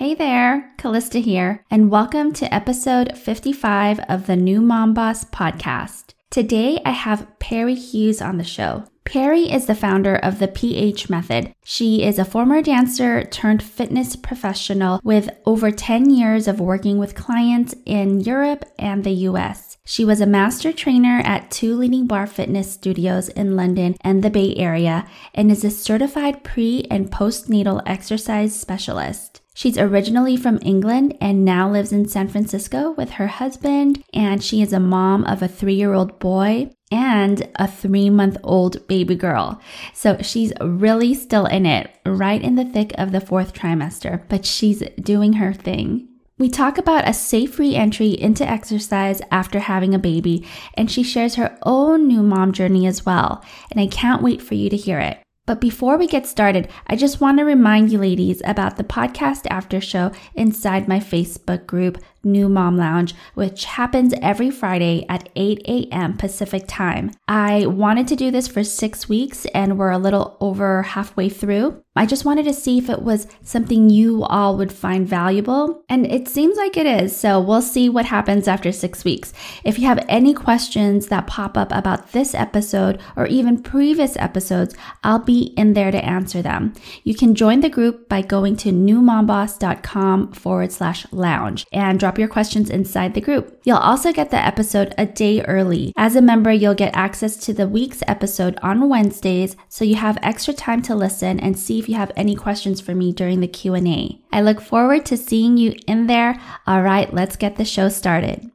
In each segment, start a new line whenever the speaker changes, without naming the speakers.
Hey there, Callista here, and welcome to episode 55 of the New Mom Boss podcast. Today I have Peri Hughes on the show. Peri is the founder of the PH Method. She is a former dancer turned fitness professional with over 10 years of working with clients in Europe and the US. She was a master trainer at two leading barre fitness studios in London and the Bay Area and is a certified pre and postnatal exercise specialist. She's originally from England and now lives in San Francisco with her husband, and she is a mom of a three year old boy and a three month old baby girl. So she's really still in it, right in the thick of the fourth trimester, but she's doing her thing. We talk about a safe re entry into exercise after having a baby, and she shares her own new mom journey as well. And I can't wait for you to hear it. But before we get started, I just want to remind you ladies about the podcast after show inside my Facebook group, New Mom Lounge, which happens every Friday at 8 a.m. Pacific time. I wanted to do this for six weeks and we're a little over halfway through. I just wanted to see if it was something you all would find valuable, and it seems like it is. So we'll see what happens after six weeks. If you have any questions that pop up about this episode or even previous episodes, I'll be in there to answer them. You can join the group by going to newmomboss.com forward slash lounge and drop your questions inside the group. You'll also get the episode a day early. As a member, you'll get access to the week's episode on Wednesdays, so you have extra time to listen and see if you have any questions for me during the Q&A. I look forward to seeing you in there. All right, let's get the show started.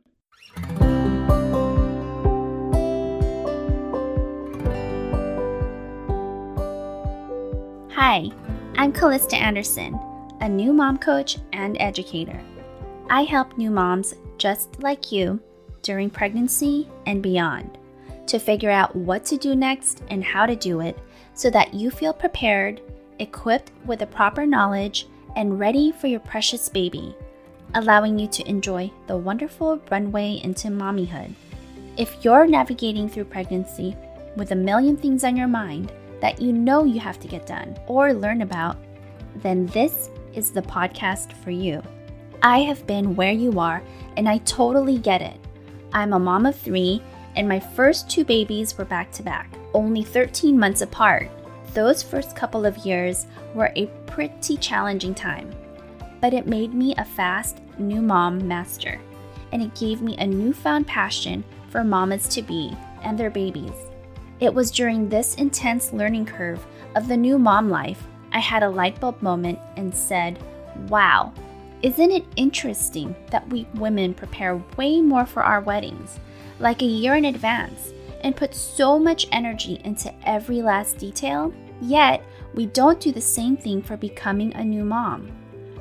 Hi, I'm Callista Anderson, a new mom coach and educator. I help new moms just like you during pregnancy and beyond to figure out what to do next and how to do it so that you feel prepared equipped with the proper knowledge and ready for your precious baby, allowing you to enjoy the wonderful runway into mommyhood. If you're navigating through pregnancy with a million things on your mind that you know you have to get done or learn about, then this is the podcast for you. I have been where you are and I totally get it. I'm a mom of three, and my first two babies were back to back, only 13 months apart those first couple of years were a pretty challenging time, but it made me a fast new mom master, and it gave me a newfound passion for mamas to be and their babies. It was during this intense learning curve of the new mom life I had a light bulb moment and said, Wow, isn't it interesting that we women prepare way more for our weddings, like a year in advance, and put so much energy into every last detail? Yet, we don't do the same thing for becoming a new mom.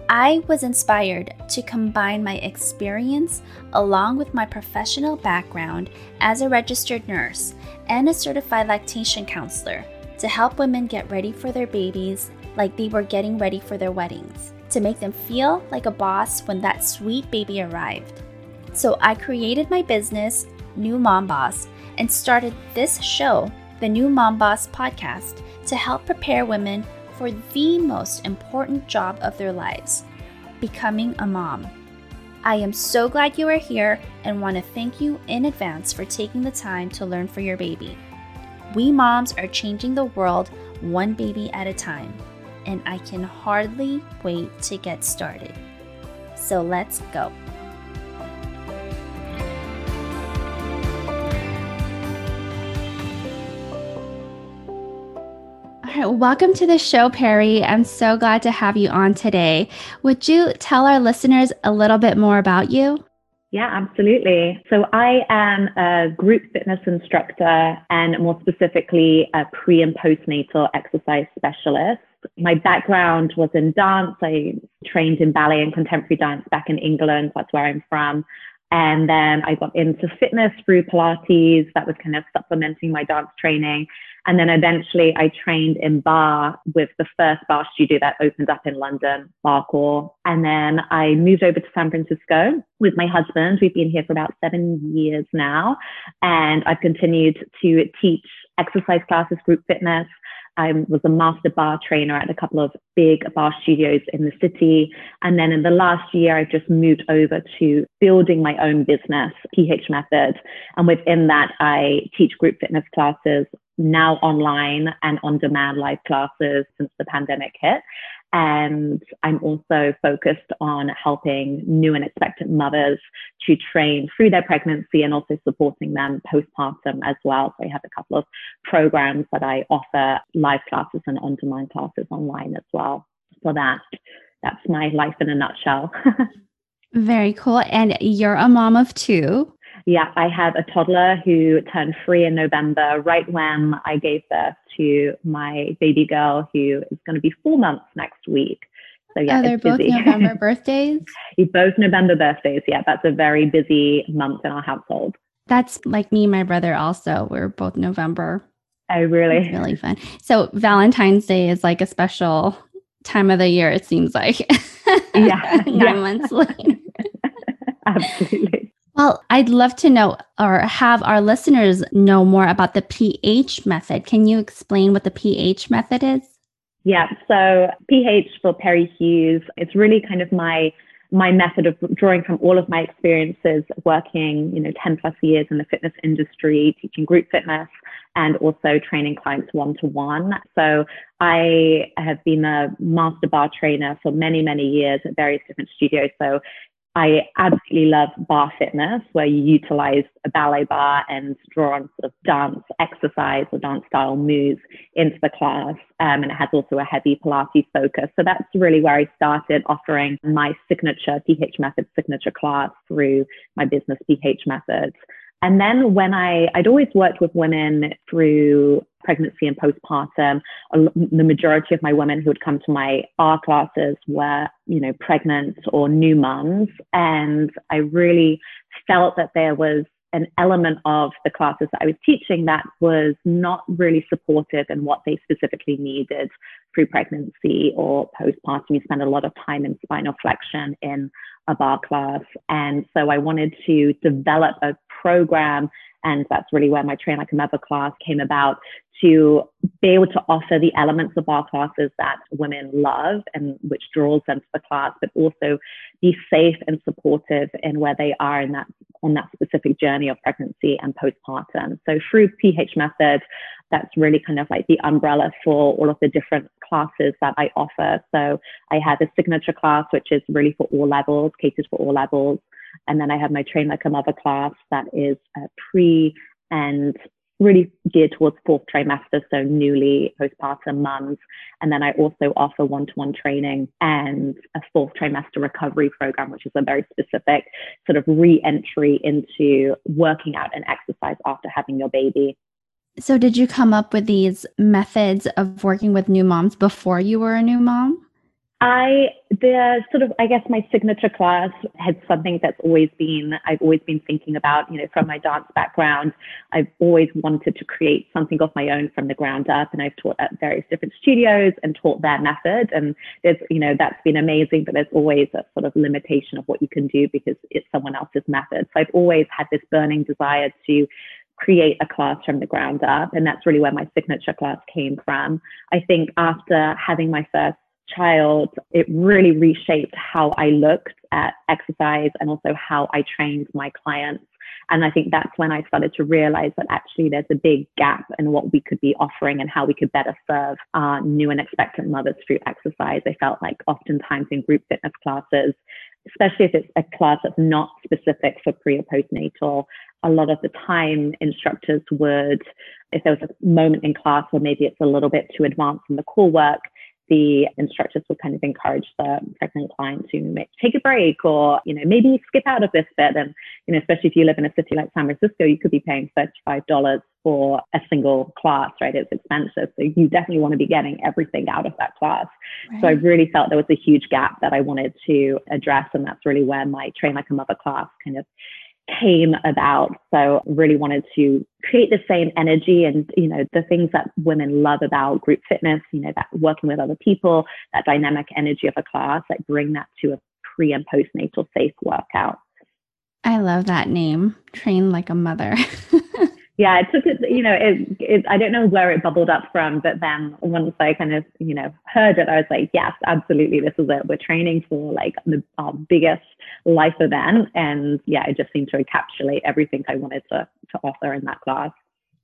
I was inspired to combine my experience along with my professional background as a registered nurse and a certified lactation counselor to help women get ready for their babies like they were getting ready for their weddings, to make them feel like a boss when that sweet baby arrived. So I created my business, New Mom Boss, and started this show, the New Mom Boss podcast to help prepare women for the most important job of their lives becoming a mom. I am so glad you are here and want to thank you in advance for taking the time to learn for your baby. We moms are changing the world one baby at a time, and I can hardly wait to get started. So let's go. Welcome to the show, Peri. I'm so glad to have you on today. Would you tell our listeners a little bit more about you?
Yeah, absolutely. So I am a group fitness instructor and more specifically a pre and postnatal exercise specialist. My background was in dance. I trained in ballet and contemporary dance back in England. That's where I'm from. And then I got into fitness through Pilates. That was kind of supplementing my dance training. And then eventually I trained in barre with the first barre studio that opened up in London, Barre And then I moved over to San Francisco with my husband. We've been here for about seven years now. And I've continued to teach exercise classes, group fitness, I was a master barre trainer at a couple of big barre studios in the city. And then in the last year, I've just moved over to building my own business, PH Method. And within that, I teach group fitness classes now online and on demand live classes since the pandemic hit. And I'm also focused on helping new and expectant mothers to train through their pregnancy and also supporting them postpartum as well. So I have a couple of programs that I offer live classes and on demand classes online as well. So that that's my life in a nutshell.
Very cool. And you're a mom of two.
Yeah, I have a toddler who turned three in November, right when I gave birth to my baby girl, who is going to be four months next week.
So yeah, oh, they're both busy. November birthdays.
both November birthdays. Yeah, that's a very busy month in our household.
That's like me and my brother. Also, we're both November.
Oh, really?
It's really fun. So Valentine's Day is like a special time of the year. It seems like.
Yeah,
nine yeah. months later.
Absolutely.
Well, I'd love to know or have our listeners know more about the PH Method. Can you explain what the PH Method is?
Yeah, so PH for Peri Hughes, it's really kind of my my method of drawing from all of my experiences working, you know, 10 plus years in the fitness industry, teaching group fitness and also training clients one to one. So I have been a master barre trainer for many, many years at various different studios. So I absolutely love barre fitness, where you utilize a ballet barre and draw on sort of dance exercise or dance style moves into the class. Um, and it has also a heavy Pilates focus. So that's really where I started offering my signature PH Method signature class through my business PH Methods. And then when I, I'd always worked with women through pregnancy and postpartum, the majority of my women who would come to my barre classes were, you know, pregnant or new moms. And I really felt that there was an element of the classes that I was teaching that was not really supportive in what they specifically needed through pregnancy or postpartum. You spend a lot of time in spinal flexion in a barre class. And so I wanted to develop a program. And that's really where my Train Like a Mother class came about to be able to offer the elements of barre classes that women love and which draws them to the class, but also be safe and supportive in where they are in that on that specific journey of pregnancy and postpartum. So through PH Method, that's really kind of like the umbrella for all of the different classes that I offer. So I have a signature class, which is really for all levels, catered for all levels. And then I have my Train Like a Mother class that is uh, pre and really geared towards fourth trimester, so newly postpartum mums. And then I also offer one to one training and a fourth trimester recovery program, which is a very specific sort of re entry into working out and exercise after having your baby.
So, did you come up with these methods of working with new moms before you were a new mom?
I, the sort of, I guess my signature class had something that's always been, I've always been thinking about, you know, from my dance background. I've always wanted to create something of my own from the ground up. And I've taught at various different studios and taught their method. And there's, you know, that's been amazing, but there's always a sort of limitation of what you can do because it's someone else's method. So I've always had this burning desire to create a class from the ground up. And that's really where my signature class came from. I think after having my first child, it really reshaped how I looked at exercise and also how I trained my clients. And I think that's when I started to realize that actually there's a big gap in what we could be offering and how we could better serve our new and expectant mothers through exercise. I felt like oftentimes in group fitness classes, especially if it's a class that's not specific for pre or postnatal, a lot of the time instructors would, if there was a moment in class where maybe it's a little bit too advanced in the core work, the instructors would kind of encourage the pregnant client to make, take a break or, you know, maybe skip out of this bit. And, you know, especially if you live in a city like San Francisco, you could be paying $35 for a single class, right? It's expensive. So you definitely want to be getting everything out of that class. Right. So I really felt there was a huge gap that I wanted to address. And that's really where my Train Like a Mother class kind of came about. So really wanted to create the same energy and, you know, the things that women love about group fitness, you know, that working with other people, that dynamic energy of a class, like bring that to a pre and postnatal safe workout.
I love that name, train like a mother.
yeah, it took it, you know, it, it, I don't know where it bubbled up from, but then once I kind of, you know, heard it, I was like, yes, absolutely, this is it. We're training for like the, our biggest life event. And yeah, it just seemed to encapsulate everything I wanted to, to offer in that class.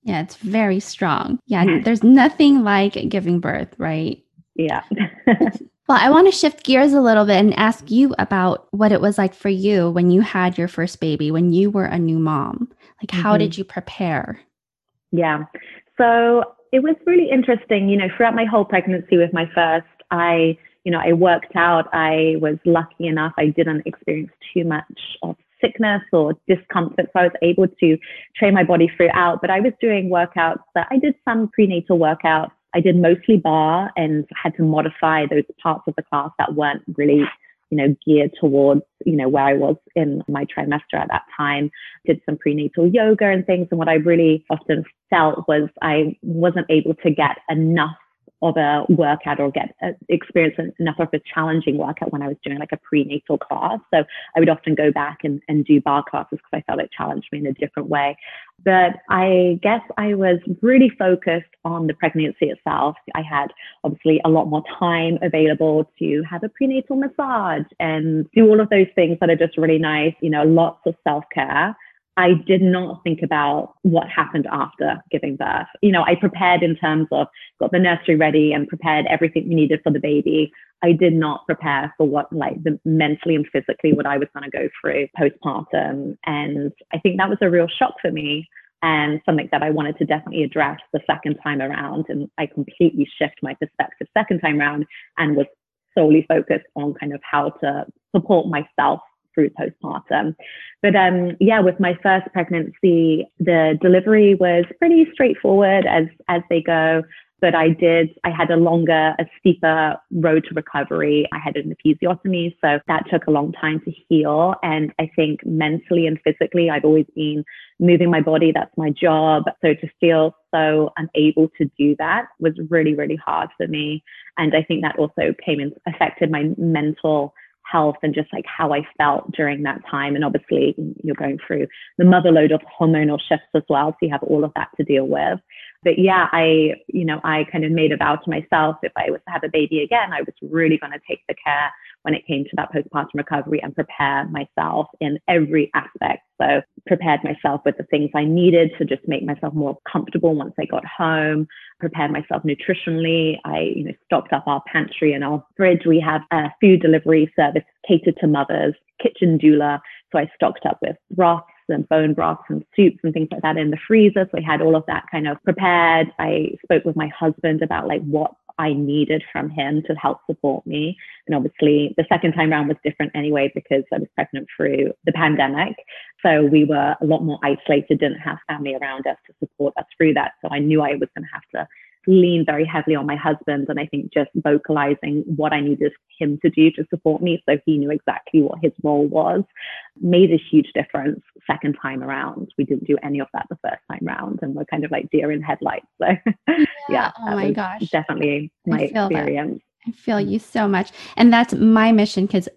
Yeah, it's very strong. Yeah, mm-hmm. there's nothing like giving birth, right?
Yeah.
well, I want to shift gears a little bit and ask you about what it was like for you when you had your first baby, when you were a new mom. Like, how mm-hmm. did you prepare?
Yeah. So it was really interesting. You know, throughout my whole pregnancy with my first, I, you know, I worked out. I was lucky enough. I didn't experience too much of sickness or discomfort. So I was able to train my body throughout. But I was doing workouts that I did some prenatal workouts. I did mostly barre and had to modify those parts of the class that weren't really you know, geared towards, you know, where I was in my trimester at that time, did some prenatal yoga and things. And what I really often felt was I wasn't able to get enough of a workout or get uh, experience enough of a challenging workout when I was doing like a prenatal class. So I would often go back and, and do barre classes because I felt it challenged me in a different way. But I guess I was really focused on the pregnancy itself. I had obviously a lot more time available to have a prenatal massage and do all of those things that are just really nice, you know, lots of self care. I did not think about what happened after giving birth. You know, I prepared in terms of got the nursery ready and prepared everything we needed for the baby. I did not prepare for what like the mentally and physically what I was going to go through postpartum. And I think that was a real shock for me and something that I wanted to definitely address the second time around. And I completely shift my perspective second time around and was solely focused on kind of how to support myself through postpartum. But um, yeah, with my first pregnancy, the delivery was pretty straightforward as as they go. But I did, I had a longer, a steeper road to recovery. I had an episiotomy, so that took a long time to heal. And I think mentally and physically, I've always been moving my body. That's my job. So to feel so unable to do that was really, really hard for me. And I think that also came and affected my mental health and just like how I felt during that time. And obviously, you're going through the mother load of hormonal shifts as well. So you have all of that to deal with. But yeah, I, you know, I kind of made a vow to myself if I was to have a baby again, I was really going to take the care when it came to that postpartum recovery and prepare myself in every aspect. So prepared myself with the things I needed to just make myself more comfortable once I got home, prepared myself nutritionally. I, you know, stocked up our pantry and our fridge. We have a food delivery service catered to mothers, kitchen doula. So I stocked up with broths and bone broths and soups and things like that in the freezer. So I had all of that kind of prepared. I spoke with my husband about like what I needed from him to help support me. And obviously, the second time around was different anyway because I was pregnant through the pandemic. So we were a lot more isolated, didn't have family around us to support us through that. So I knew I was going to have to lean very heavily on my husband. And I think just vocalizing what I needed him to do to support me so he knew exactly what his role was made a huge difference second time around. We didn't do any of that the first time round and we're kind of like deer in headlights. So yeah,
yeah oh my gosh.
Definitely my experience.
That. I feel you so much. And that's my mission because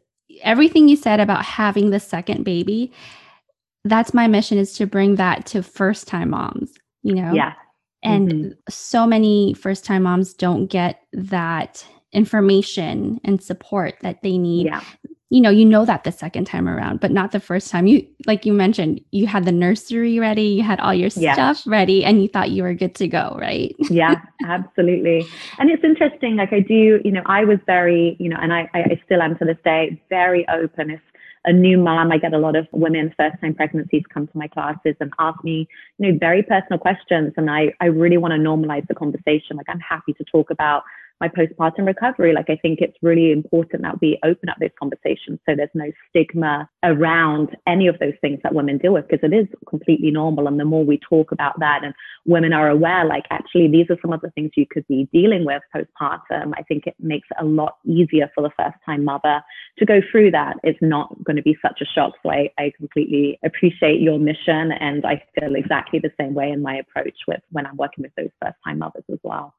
everything you said about having the second baby, that's my mission is to bring that to first time moms, you know?
Yeah.
And mm-hmm. so many first time moms don't get that information and support that they need.
Yeah.
You know, you know that the second time around, but not the first time. You like you mentioned, you had the nursery ready, you had all your yeah. stuff ready, and you thought you were good to go, right?
yeah, absolutely. And it's interesting. Like I do, you know, I was very, you know, and I, I still am to this day, very open. If a new mom, I get a lot of women first time pregnancies come to my classes and ask me, you know, very personal questions. And I, I really want to normalize the conversation. Like I'm happy to talk about my postpartum recovery. Like I think it's really important that we open up those conversations so there's no stigma around any of those things that women deal with because it is completely normal. And the more we talk about that and women are aware, like actually these are some of the things you could be dealing with postpartum, I think it makes it a lot easier for the first time mother to go through that. It's not going to be such a shock. So I, I completely appreciate your mission and I feel exactly the same way in my approach with when I'm working with those first time mothers as well.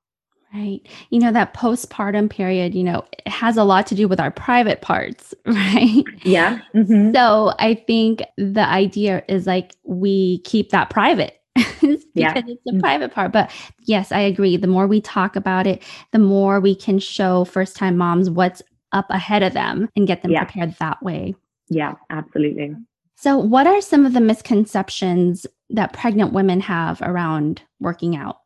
Right. You know, that postpartum period, you know, it has a lot to do with our private parts, right?
Yeah.
Mm-hmm. So I think the idea is like we keep that private. because yeah. it's a mm. private part. But yes, I agree. The more we talk about it, the more we can show first time moms what's up ahead of them and get them yeah. prepared that way.
Yeah, absolutely.
So, what are some of the misconceptions that pregnant women have around working out?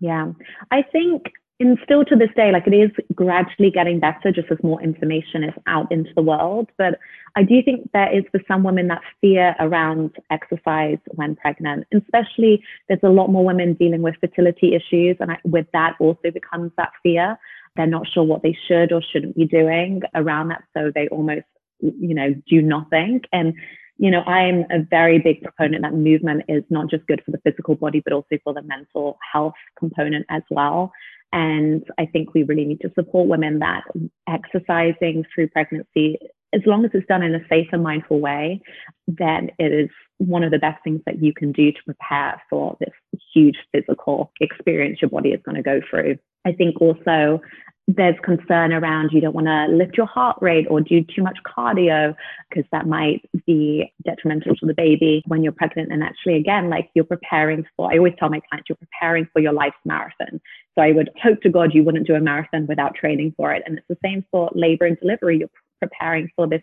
Yeah, I think and still to this day, like it is gradually getting better just as more information is out into the world. But I do think there is for some women that fear around exercise when pregnant, especially there's a lot more women dealing with fertility issues. And I, with that also becomes that fear. They're not sure what they should or shouldn't be doing around that. So they almost, you know, do nothing. And you know, I'm a very big proponent that movement is not just good for the physical body, but also for the mental health component as well. And I think we really need to support women that exercising through pregnancy, as long as it's done in a safe and mindful way, then it is one of the best things that you can do to prepare for this huge physical experience your body is going to go through. I think also there's concern around you don't want to lift your heart rate or do too much cardio because that might be detrimental to the baby when you're pregnant. And actually, again, like you're preparing for, I always tell my clients, you're preparing for your life's marathon. So I would hope to God you wouldn't do a marathon without training for it. And it's the same for labor and delivery. You're preparing for this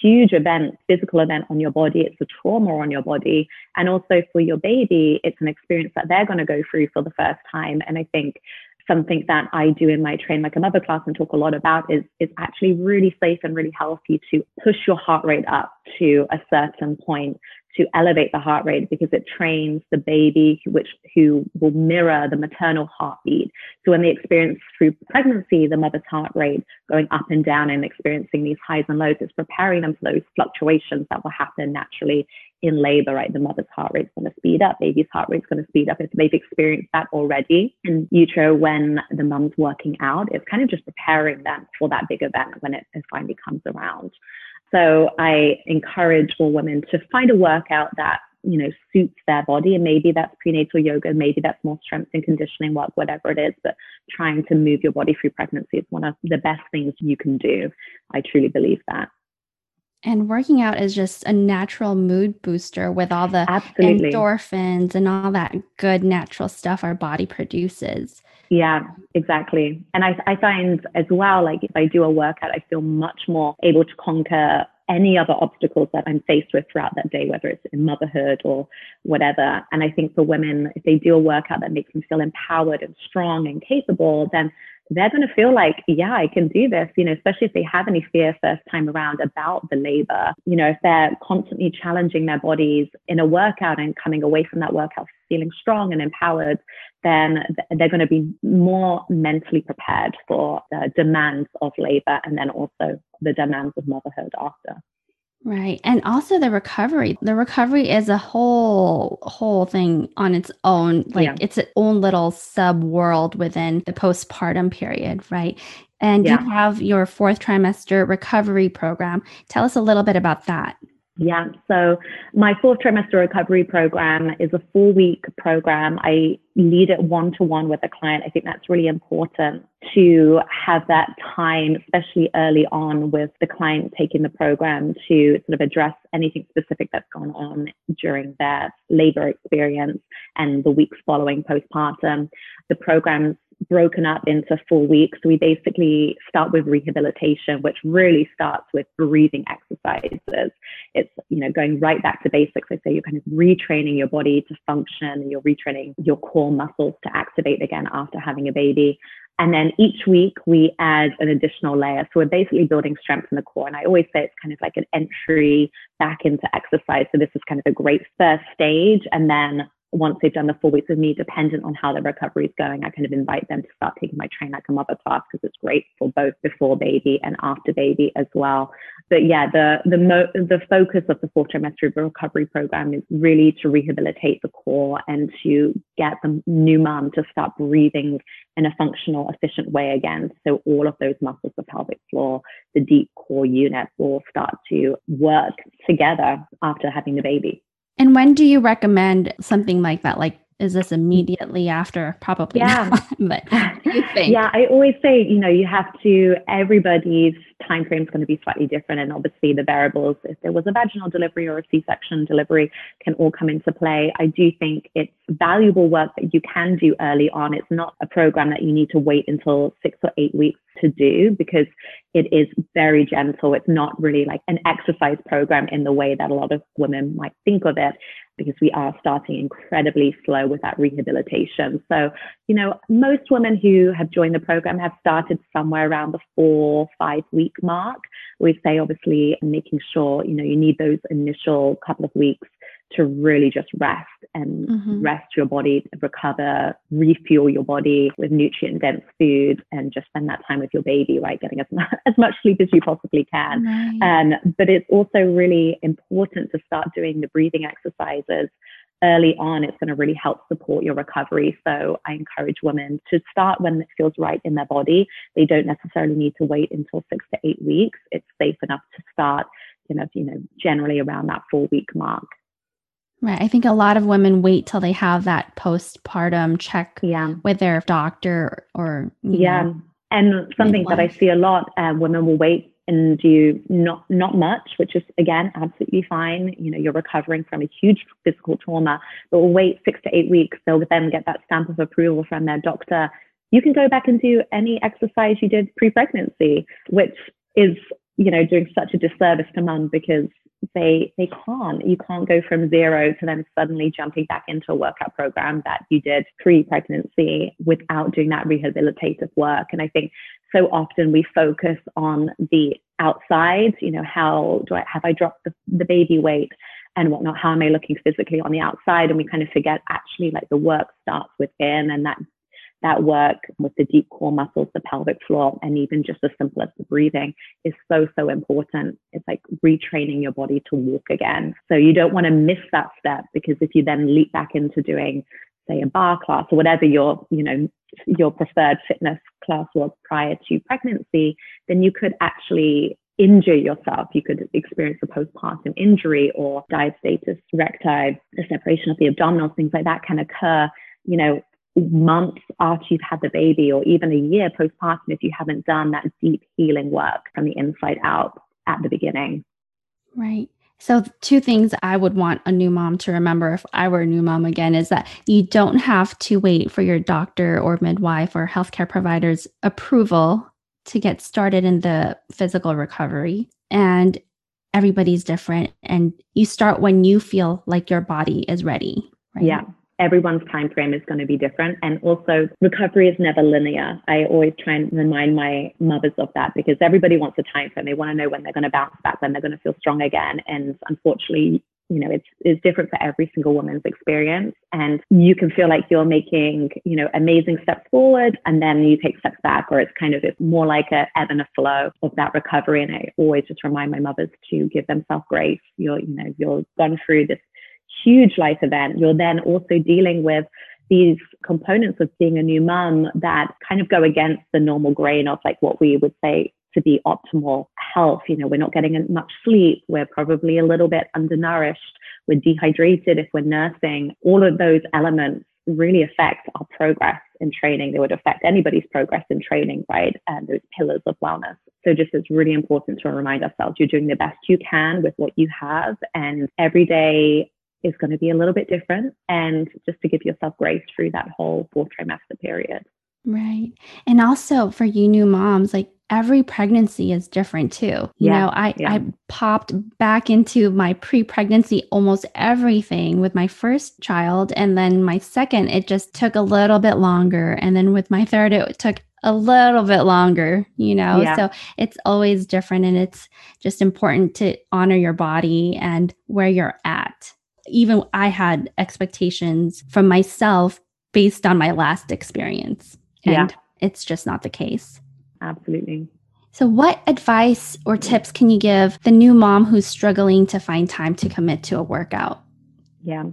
huge event, physical event on your body. It's a trauma on your body. And also for your baby, it's an experience that they're going to go through for the first time. And I think something that I do in my train like a mother class and talk a lot about is is actually really safe and really healthy to push your heart rate up to a certain point to elevate the heart rate because it trains the baby which who will mirror the maternal heartbeat so when they experience through pregnancy the mother's heart rate going up and down and experiencing these highs and lows it's preparing them for those fluctuations that will happen naturally in labor, right? The mother's heart rate's going to speed up, baby's heart rate's going to speed up. If they've experienced that already in utero when the mum's working out, it's kind of just preparing them for that big event when it finally comes around. So I encourage all women to find a workout that you know suits their body. And maybe that's prenatal yoga maybe that's more strength and conditioning work whatever it is. But trying to move your body through pregnancy is one of the best things you can do. I truly believe that
and working out is just a natural mood booster with all the Absolutely. endorphins and all that good natural stuff our body produces.
Yeah, exactly. And I, I find as well, like if I do a workout, I feel much more able to conquer any other obstacles that I'm faced with throughout that day, whether it's in motherhood or whatever. And I think for women, if they do a workout that makes them feel empowered and strong and capable, then they're going to feel like, yeah, I can do this, you know, especially if they have any fear first time around about the labor. You know, if they're constantly challenging their bodies in a workout and coming away from that workout feeling strong and empowered, then they're going to be more mentally prepared for the demands of labor and then also the demands of motherhood after.
Right. And also the recovery. The recovery is a whole whole thing on its own. Like yeah. it's its own little sub world within the postpartum period, right? And yeah. you have your fourth trimester recovery program. Tell us a little bit about that.
Yeah, so my fourth trimester recovery program is a four week program. I lead it one to one with a client. I think that's really important to have that time, especially early on with the client taking the program to sort of address anything specific that's gone on during their labor experience and the weeks following postpartum. The program's broken up into four weeks. We basically start with rehabilitation, which really starts with breathing exercises. It's, you know, going right back to basics. I say you're kind of retraining your body to function, and you're retraining your core muscles to activate again after having a baby. And then each week we add an additional layer. So we're basically building strength in the core. And I always say it's kind of like an entry back into exercise. So this is kind of a great first stage. And then once they've done the four weeks with me, dependent on how their recovery is going, I kind of invite them to start taking my train like a mother class because it's great for both before baby and after baby as well. But yeah, the the mo- the focus of the fourth trimester recovery program is really to rehabilitate the core and to get the new mom to start breathing in a functional, efficient way again. So all of those muscles, the pelvic floor, the deep core unit, will start to work together after having the baby.
And when do you recommend something like that, like is this immediately after? Probably
yeah.
Not, but
Yeah, I always say, you know, you have to, everybody's time frame is going to be slightly different. And obviously the variables, if there was a vaginal delivery or a C-section delivery can all come into play. I do think it's valuable work that you can do early on. It's not a program that you need to wait until six or eight weeks to do because it is very gentle. It's not really like an exercise program in the way that a lot of women might think of it because we are starting incredibly slow with that rehabilitation. So, you know, most women who have joined the program have started somewhere around the four, five week mark. We say obviously making sure, you know, you need those initial couple of weeks to really just rest and mm-hmm. rest your body, recover, refuel your body with nutrient dense food and just spend that time with your baby, right? Getting as much, as much sleep as you possibly can. Um, but it's also really important to start doing the breathing exercises early on, it's going to really help support your recovery. So I encourage women to start when it feels right in their body. They don't necessarily need to wait until six to eight weeks. It's safe enough to start, you know, you know, generally around that four week mark.
Right. I think a lot of women wait till they have that postpartum check
yeah.
with their doctor or
yeah. Know, and something midwife. that I see a lot, uh, women will wait and do not not much, which is again absolutely fine. You know, you're recovering from a huge physical trauma, but will wait six to eight weeks. They'll then get that stamp of approval from their doctor. You can go back and do any exercise you did pre-pregnancy, which is you know doing such a disservice to mum because they they can't you can't go from zero to then suddenly jumping back into a workout program that you did pre-pregnancy without doing that rehabilitative work. And i think so often we focus on the outside you know how do i have i dropped the, the baby weight and whatnot? How am i looking physically on the outside? And we kind of forget actually like the work starts within and that that work with the deep core muscles, the pelvic floor, and even just as simple as the breathing is so, so important. It's like retraining your body to walk again. So you don't want to miss that step because if you then leap back into doing, say, a barre class or whatever your, you know, your preferred fitness class was prior to pregnancy, then you could actually injure yourself. You could experience a postpartum injury or diastasis recti, the separation of the abdominals, things like that can occur, you know, months after you've had the baby or even a year postpartum if you haven't done that deep healing work from the inside out at the beginning.
Right. So, two things I would want a new mom to remember if I were a new mom again is that you don't have to wait for your doctor or midwife or healthcare provider's approval to get started in the physical recovery. And everybody's different. And you start when you feel like your body is ready.
Right? Yeah everyone's time frame is going to be different. And also, recovery is never linear. I always try and remind my mothers of that because everybody wants a time frame. They want to know when they're going to bounce back, when they're going to feel strong again. And unfortunately, you know, it's, it's different for every single woman's experience. And you can feel like you're making, you know, amazing steps forward and then you take steps back, or it's kind of it's more like a ebb and a flow of that recovery. And I always just remind my mothers to give themselves grace. You're, you know, you're gone through this huge life event, you're then also dealing with these components of being a new mum that kind of go against the normal grain of like what we would say to be optimal health. You know, we're not getting much sleep. We're probably a little bit undernourished. We're dehydrated if we're nursing. All of those elements really affect our progress in training. They would affect anybody's progress in training, right? And those pillars of wellness. So just it's really important to remind ourselves you're doing the best you can with what you have. And every day is going to be a little bit different and just to give yourself grace through that whole fourth trimester period.
Right. And also for you new moms, like every pregnancy is different too. You yeah, know, I, yeah. I popped back into my pre-pregnancy almost everything with my first child. And then my second, it just took a little bit longer. And then with my third, it took a little bit longer, you know? Yeah. So it's always different. And it's just important to honor your body and where you're at even I had expectations from myself based on my last experience. And yeah. it's just not the case.
Absolutely.
So, what advice or tips can you give the new mom who's struggling to find time to commit to a workout?
Yeah.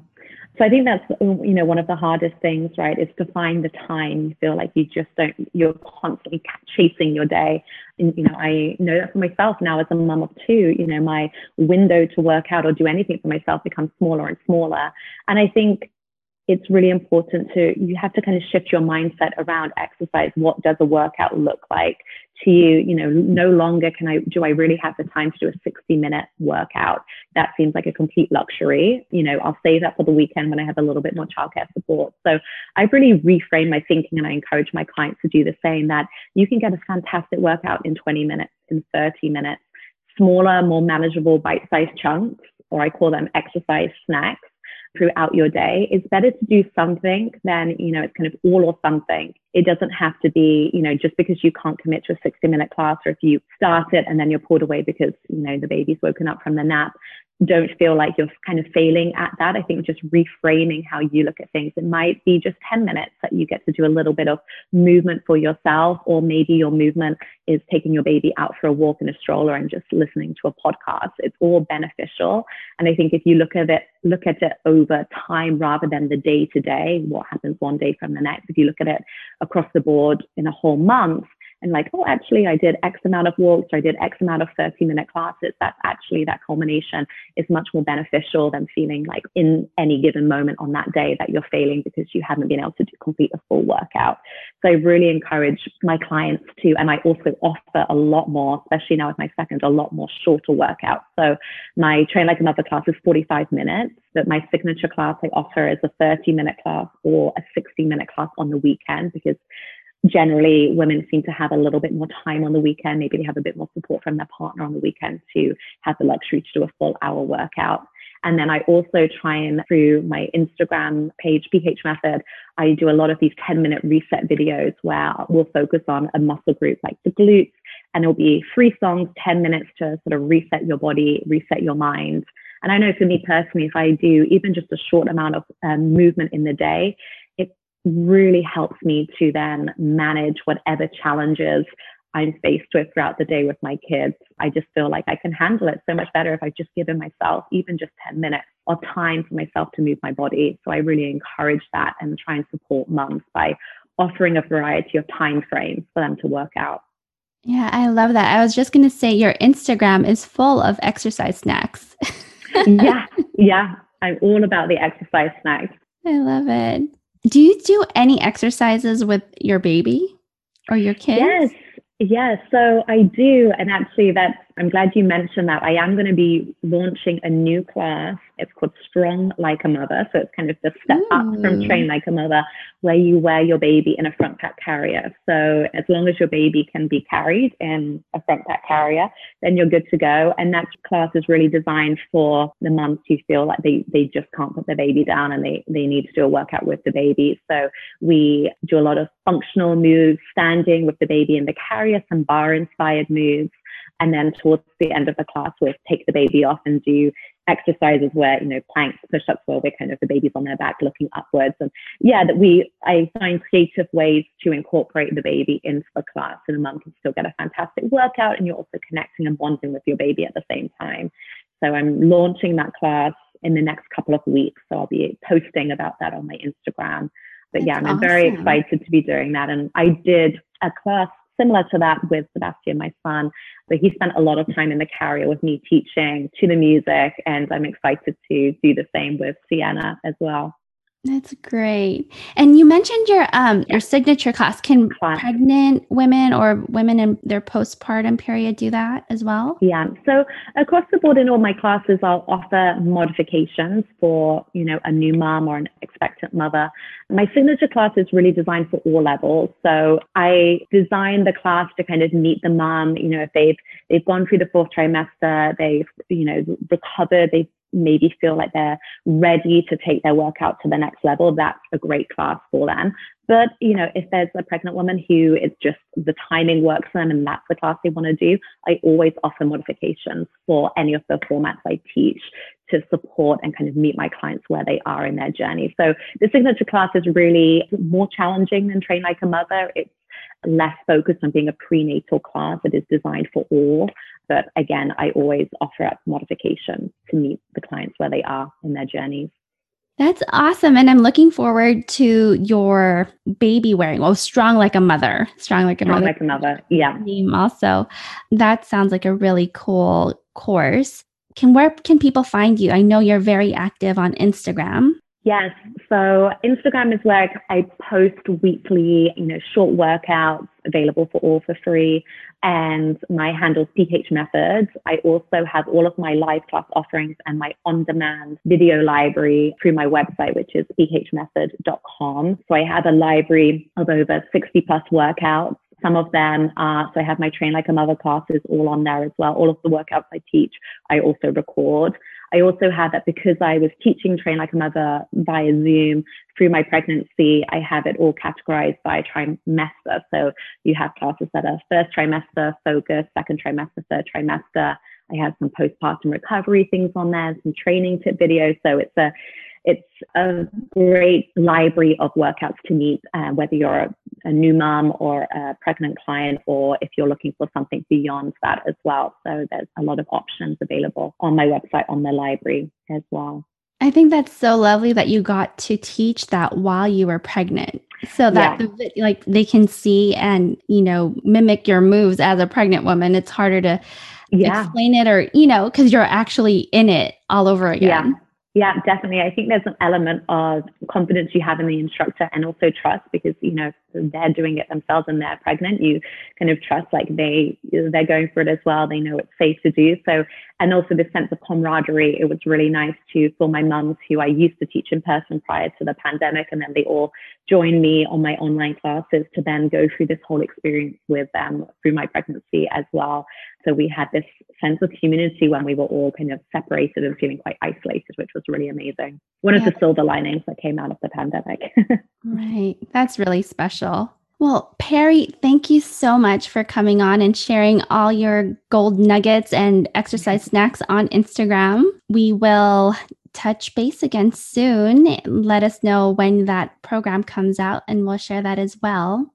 So I think that's you know one of the hardest things, right? Is to find the time. You feel like you just don't. You're constantly chasing your day. And you know, I know that for myself now as a mum of two. You know, my window to work out or do anything for myself becomes smaller and smaller. And I think it's really important to you have to kind of shift your mindset around exercise. What does a workout look like to you? You know no longer can i do i really have the time to do a 60 minute workout. That seems like a complete luxury. You know i'll save that for the weekend when i have a little bit more childcare support. So i've really reframed my thinking and i encourage my clients to do the same that you can get a fantastic workout in 20 minutes in 30 minutes. Smaller more manageable bite-sized chunks or i call them exercise snacks throughout your day, it's better to do something than, you know, it's kind of all or something. It doesn't have to be, you know, just because you can't commit to a 60 minute class or if you start it and then you're pulled away because, you know, the baby's woken up from the nap, don't feel like you're kind of failing at that. I think just reframing how you look at things. It might be just 10 minutes that you get to do a little bit of movement for yourself, or maybe your movement is taking your baby out for a walk in a stroller and just listening to a podcast. It's all beneficial. And I think if you look at it, look at it over time rather than the day to day, what happens one day from the next, if you look at it across the board in a whole month, and like, oh, actually, I did X amount of walks, or I did X amount of 30 minute classes. That's actually that culmination is much more beneficial than feeling like in any given moment on that day that you're failing because you haven't been able to do, complete a full workout. So I really encourage my clients to, and I also offer a lot more, especially now with my second, a lot more shorter workouts. So my Train Like a Mother class is 45 minutes, but my signature class I offer is a 30 minute class or a 60 minute class on the weekend because generally women seem to have a little bit more time on the weekend. Maybe they have a bit more support from their partner on the weekend to have the luxury to do a full hour workout. And then I also try and through my Instagram page, PH Method, I do a lot of these 10 minute reset videos where we'll focus on a muscle group like the glutes and it'll be three songs, 10 minutes to sort of reset your body, reset your mind. And I know for me personally, if I do even just a short amount of um, movement in the day, really helps me to then manage whatever challenges I'm faced with throughout the day with my kids. I just feel like I can handle it so much better if I've just given myself even just 10 minutes of time for myself to move my body. So I really encourage that and try and support mums by offering a variety of time frames for them to work out.
Yeah, I love that. I was just going to say your Instagram is full of exercise snacks.
yeah, yeah. I'm all about the exercise snacks.
I love it. Do you do any exercises with your baby or your kids?
Yes. Yes, so I do. And actually, that's, I'm glad you mentioned that. I am going to be launching a new class it's called Strong Like a Mother. So it's kind of the step up from mm. Train Like a Mother, where you wear your baby in a front pack carrier. So as long as your baby can be carried in a front pack carrier, then you're good to go. And that class is really designed for the moms who feel like they, they just can't put their baby down and they, they need to do a workout with the baby. So we do a lot of functional moves, standing with the baby in the carrier, some barre inspired moves. And then towards the end of the class, we'll take the baby off and do exercises where, you know, planks, push-ups where we're kind of the baby's on their back looking upwards. And yeah, that we, I find creative ways to incorporate the baby into the class and the mum can still get a fantastic workout and you're also connecting and bonding with your baby at the same time. So I'm launching that class in the next couple of weeks. So I'll be posting about that on my Instagram. But That's yeah, I'm awesome. very excited to be doing that. And I did a class similar to that with Sebastian, my son. So he spent a lot of time in the carrier with me teaching to the music, and I'm excited to do the same with Sienna as well.
That's great. And you mentioned your um your signature class. Can class. pregnant women or women in their postpartum period do that as well?
Yeah. So across the board in all my classes, I'll offer modifications for you know a new mom or an expectant mother. My signature class is really designed for all levels. So I designed the class to kind of meet the mom. You know, if they've they've gone through the fourth trimester, they've you know recovered, they've maybe feel like they're ready to take their workout to the next level, that's a great class for them. But, you know, if there's a pregnant woman who it's just the timing works for them and that's the class they want to do, I always offer modifications for any of the formats I teach to support and kind of meet my clients where they are in their journey. So the signature class is really more challenging than Train Like a Mother. It's less focused on being a prenatal class. It is designed for all. But again, I always offer up modifications to meet the clients where they are in their journeys.
That's awesome. And I'm looking forward to your baby wearing. Well, strong like a mother. Strong like a
strong
mother.
like a mother. Yeah.
Also. That sounds like a really cool course. Can where can people find you? I know you're very active on Instagram.
Yes. So Instagram is where I post weekly, you know, short workouts available for all for free. And my handle is PH Methods. I also have all of my live class offerings and my on-demand video library through my website, which is phmethod.com. So I have a library of over 60 plus workouts some of them are, so I have my Train Like a Mother classes all on there as well. All of the workouts I teach, I also record. I also had that because I was teaching Train Like a Mother via Zoom through my pregnancy, I have it all categorized by trimester. So you have classes that are first trimester focus, second trimester, third trimester. I have some postpartum recovery things on there, some training tip videos. So it's a it's a great library of workouts to meet, uh, whether you're a, a, new mom or a pregnant client, or if you're looking for something beyond that as well. So there's a lot of options available on my website, on the library as well.
I think that's so lovely that you got to teach that while you were pregnant. So that yeah. the, like they can see and you know mimic your moves as a pregnant woman. It's harder to yeah. explain it or you know because you're actually in it all over again.
Yeah. Yeah, definitely. I think there's an element of confidence you have in the instructor and also trust because, you know, they're doing it themselves and they're pregnant. You kind of trust like they, they're going for it as well. They know it's safe to do. So, and also this sense of camaraderie. It was really nice to, for my mums who I used to teach in person prior to the pandemic. And then they all joined me on my online classes to then go through this whole experience with them through my pregnancy as well. So we had this sense of community when we were all kind of separated and feeling quite isolated, which was really amazing. One yeah. of the silver linings that came out of the pandemic.
right. That's really special. Well, Peri, thank you so much for coming on and sharing all your gold nuggets and exercise snacks on Instagram. We will touch base again soon. Let us know when that program comes out and we'll share that as well.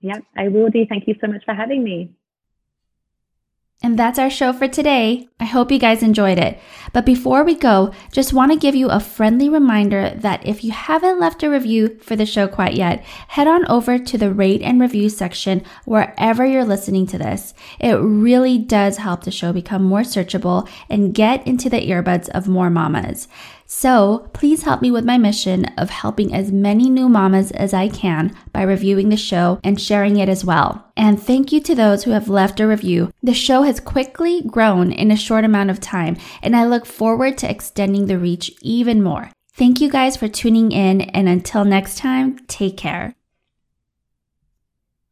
Yep, I will do. Thank you so much for having me.
And that's our show for today. I hope you guys enjoyed it. But before we go, just want to give you a friendly reminder that if you haven't left a review for the show quite yet, head on over to the rate and review section wherever you're listening to this. It really does help the show become more searchable and get into the earbuds of more mamas. So please help me with my mission of helping as many new mamas as I can by reviewing the show and sharing it as well. And thank you to those who have left a review. The show has quickly grown in a short amount of time, and I look forward to extending the reach even more. Thank you guys for tuning in, and until next time, take care.